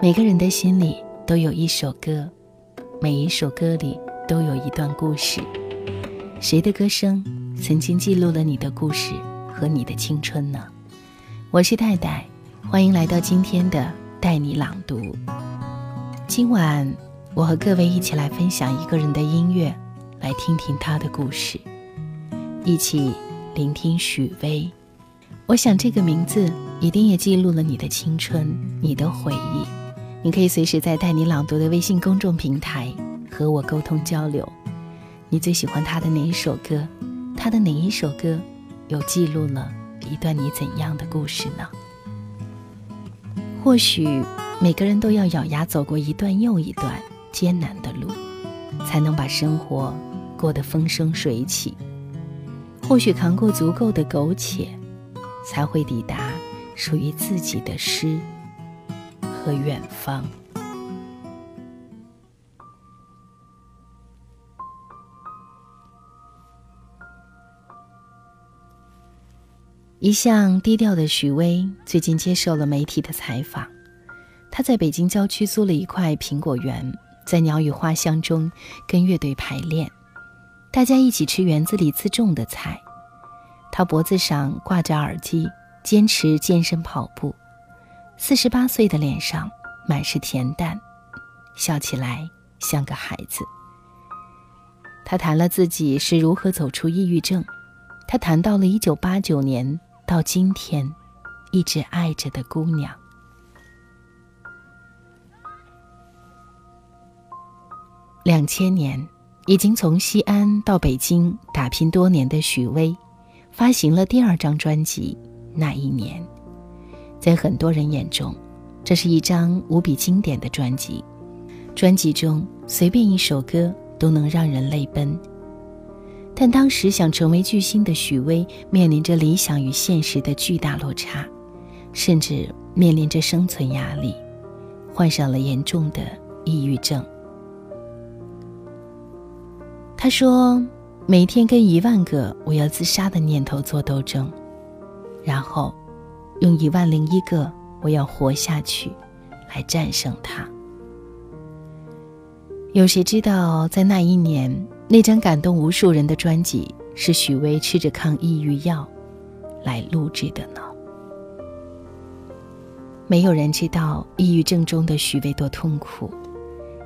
每个人的心里都有一首歌，每一首歌里都有一段故事。谁的歌声曾经记录了你的故事和你的青春呢？我是戴戴，欢迎来到今天的带你朗读。今晚我和各位一起来分享一个人的音乐，来听听他的故事，一起聆听许巍。我想这个名字一定也记录了你的青春，你的回忆。你可以随时在带你朗读的微信公众平台和我沟通交流。你最喜欢他的哪一首歌？他的哪一首歌有记录了一段你怎样的故事呢？或许每个人都要咬牙走过一段又一段艰难的路，才能把生活过得风生水起。或许扛过足够的苟且，才会抵达属于自己的诗。和远方，一向低调的许巍最近接受了媒体的采访。他在北京郊区租了一块苹果园，在鸟语花香中跟乐队排练，大家一起吃园子里自种的菜。他脖子上挂着耳机，坚持健身跑步。四十八岁的脸上满是恬淡，笑起来像个孩子。他谈了自己是如何走出抑郁症，他谈到了一九八九年到今天一直爱着的姑娘。两千年，已经从西安到北京打拼多年的许巍，发行了第二张专辑《那一年》。在很多人眼中，这是一张无比经典的专辑。专辑中随便一首歌都能让人泪奔。但当时想成为巨星的许巍，面临着理想与现实的巨大落差，甚至面临着生存压力，患上了严重的抑郁症。他说：“每天跟一万个我要自杀的念头做斗争，然后。”用一万零一个我要活下去，来战胜它。有谁知道，在那一年，那张感动无数人的专辑，是许巍吃着抗抑郁药来录制的呢？没有人知道抑郁症中的许巍多痛苦。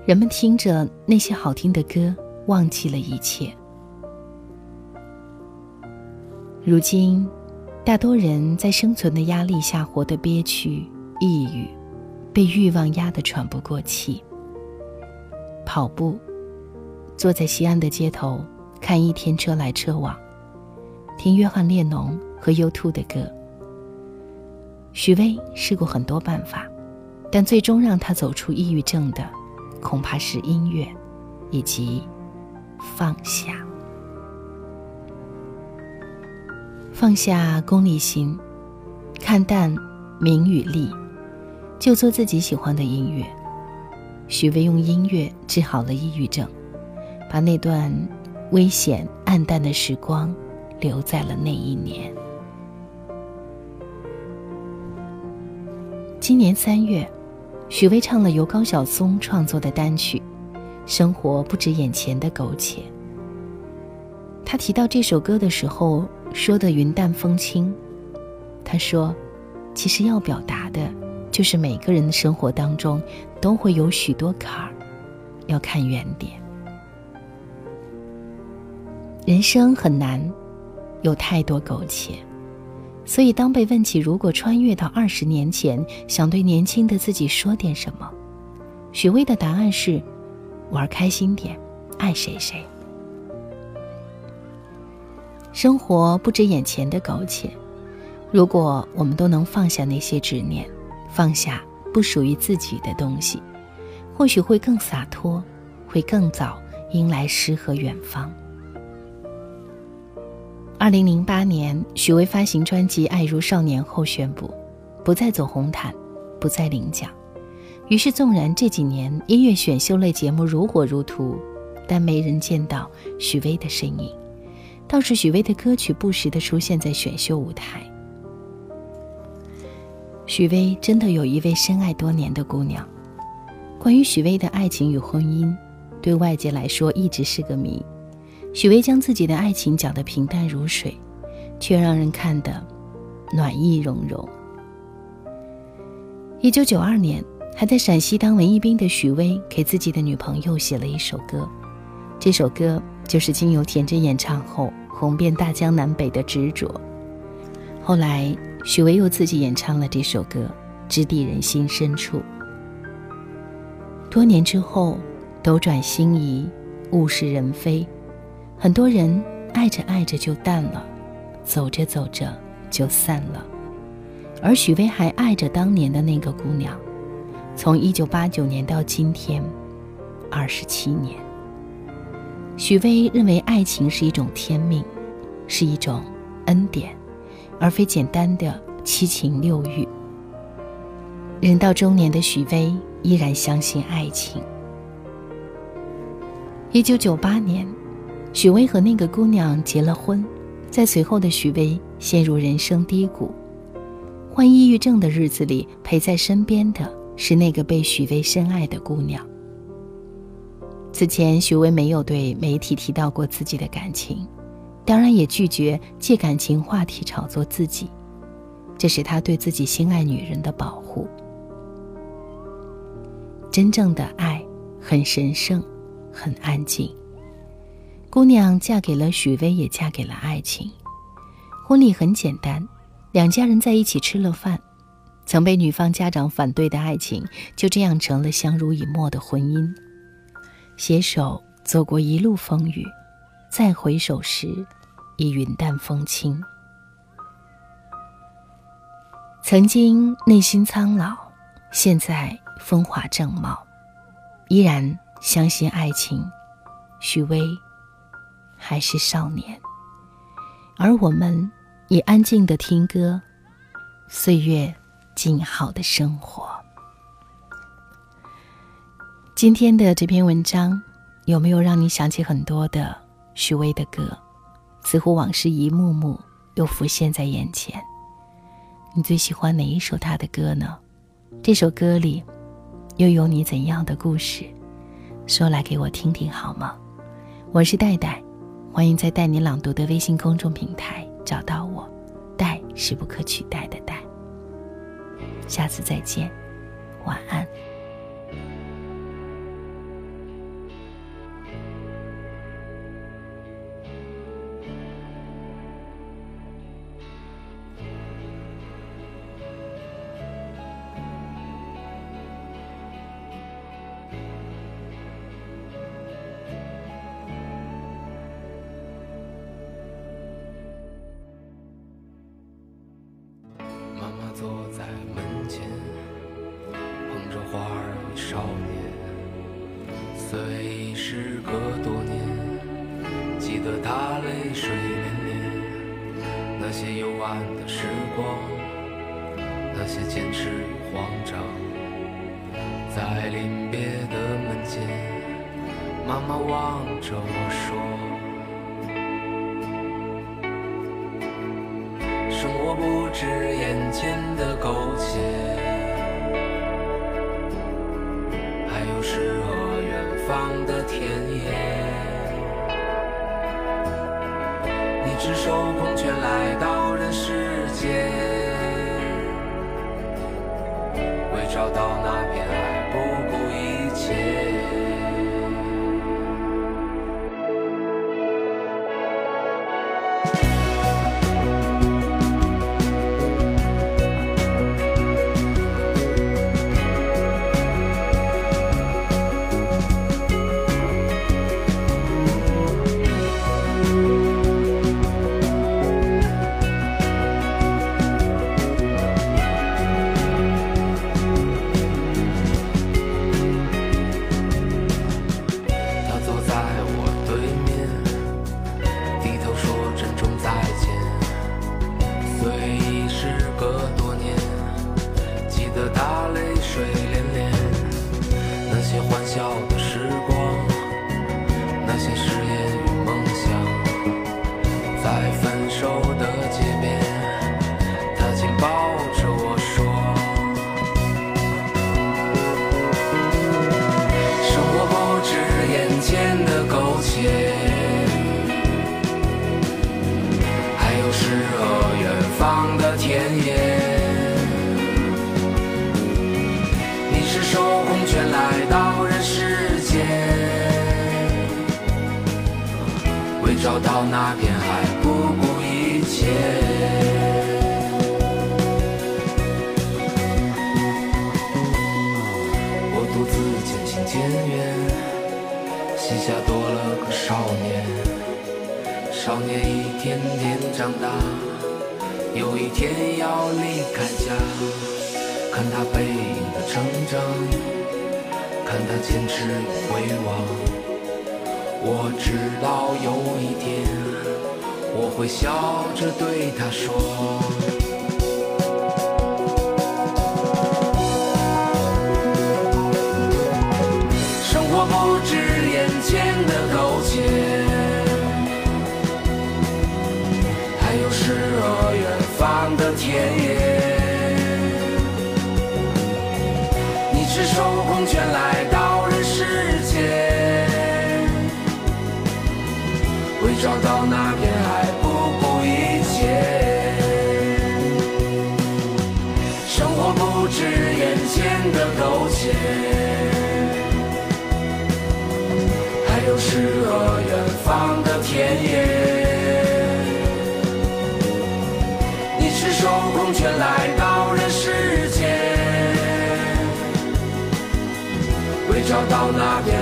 人们听着那些好听的歌，忘记了一切。如今。大多人在生存的压力下活得憋屈、抑郁，被欲望压得喘不过气。跑步，坐在西安的街头，看一天车来车往，听约翰列侬和 U2 的歌。许巍试过很多办法，但最终让他走出抑郁症的，恐怕是音乐，以及放下。放下功利心，看淡名与利，就做自己喜欢的音乐。许巍用音乐治好了抑郁症，把那段危险暗淡的时光留在了那一年。今年三月，许巍唱了由高晓松创作的单曲《生活不止眼前的苟且》。他提到这首歌的时候。说的云淡风轻，他说：“其实要表达的，就是每个人的生活当中都会有许多坎儿，要看远点。人生很难，有太多苟且，所以当被问起如果穿越到二十年前，想对年轻的自己说点什么，许巍的答案是：玩开心点，爱谁谁。”生活不止眼前的苟且，如果我们都能放下那些执念，放下不属于自己的东西，或许会更洒脱，会更早迎来诗和远方。二零零八年，许巍发行专辑《爱如少年》后宣布，不再走红毯，不再领奖。于是，纵然这几年音乐选秀类节目如火如荼，但没人见到许巍的身影。倒是许巍的歌曲不时的出现在选秀舞台。许巍真的有一位深爱多年的姑娘，关于许巍的爱情与婚姻，对外界来说一直是个谜。许巍将自己的爱情讲得平淡如水，却让人看得暖意融融。一九九二年，还在陕西当文艺兵的许巍给自己的女朋友写了一首歌，这首歌就是经由田震演唱后红遍大江南北的《执着》。后来，许巍又自己演唱了这首歌，直抵人心深处。多年之后，斗转星移，物是人非，很多人爱着爱着就淡了，走着走着就散了。而许巍还爱着当年的那个姑娘，从一九八九年到今天，二十七年。许巍认为爱情是一种天命，是一种恩典，而非简单的七情六欲。人到中年的许巍。依然相信爱情。一九九八年，许巍和那个姑娘结了婚，在随后的许巍陷入人生低谷，患抑郁症的日子里，陪在身边的是那个被许巍深爱的姑娘。此前，许巍没有对媒体提到过自己的感情，当然也拒绝借感情话题炒作自己，这是他对自己心爱女人的保护。真正的爱很神圣，很安静。姑娘嫁给了许巍，也嫁给了爱情。婚礼很简单，两家人在一起吃了饭。曾被女方家长反对的爱情，就这样成了相濡以沫的婚姻。携手走过一路风雨，再回首时，已云淡风轻。曾经内心苍老，现在。风华正茂，依然相信爱情。许巍还是少年，而我们也安静的听歌，岁月静好的生活。今天的这篇文章有没有让你想起很多的许巍的歌？似乎往事一幕幕又浮现在眼前。你最喜欢哪一首他的歌呢？这首歌里。又有你怎样的故事，说来给我听听好吗？我是戴戴，欢迎在带你朗读的微信公众平台找到我。戴是不可取代的戴。下次再见，晚安。虽时隔多年，记得他泪水涟涟，那些幽暗的时光，那些坚持与慌张。在临别的门前，妈妈望着我说：“生活不止眼前的苟且。”赤手空拳来到人世间，为找到那片爱，找到那片海，不顾一切。我独自渐行渐远，膝下多了个少年。少年一天天长大，有一天要离开家。看他背影的成长，看他坚持与回望。我知道有一天，我会笑着对他说。生活不止眼前的苟且，还有诗和远方的田野。你赤手空拳来到找到那片海不顾一切。生活不止眼前的苟且。还有诗和远方的田野。你赤手空拳来到人世间，为找到那片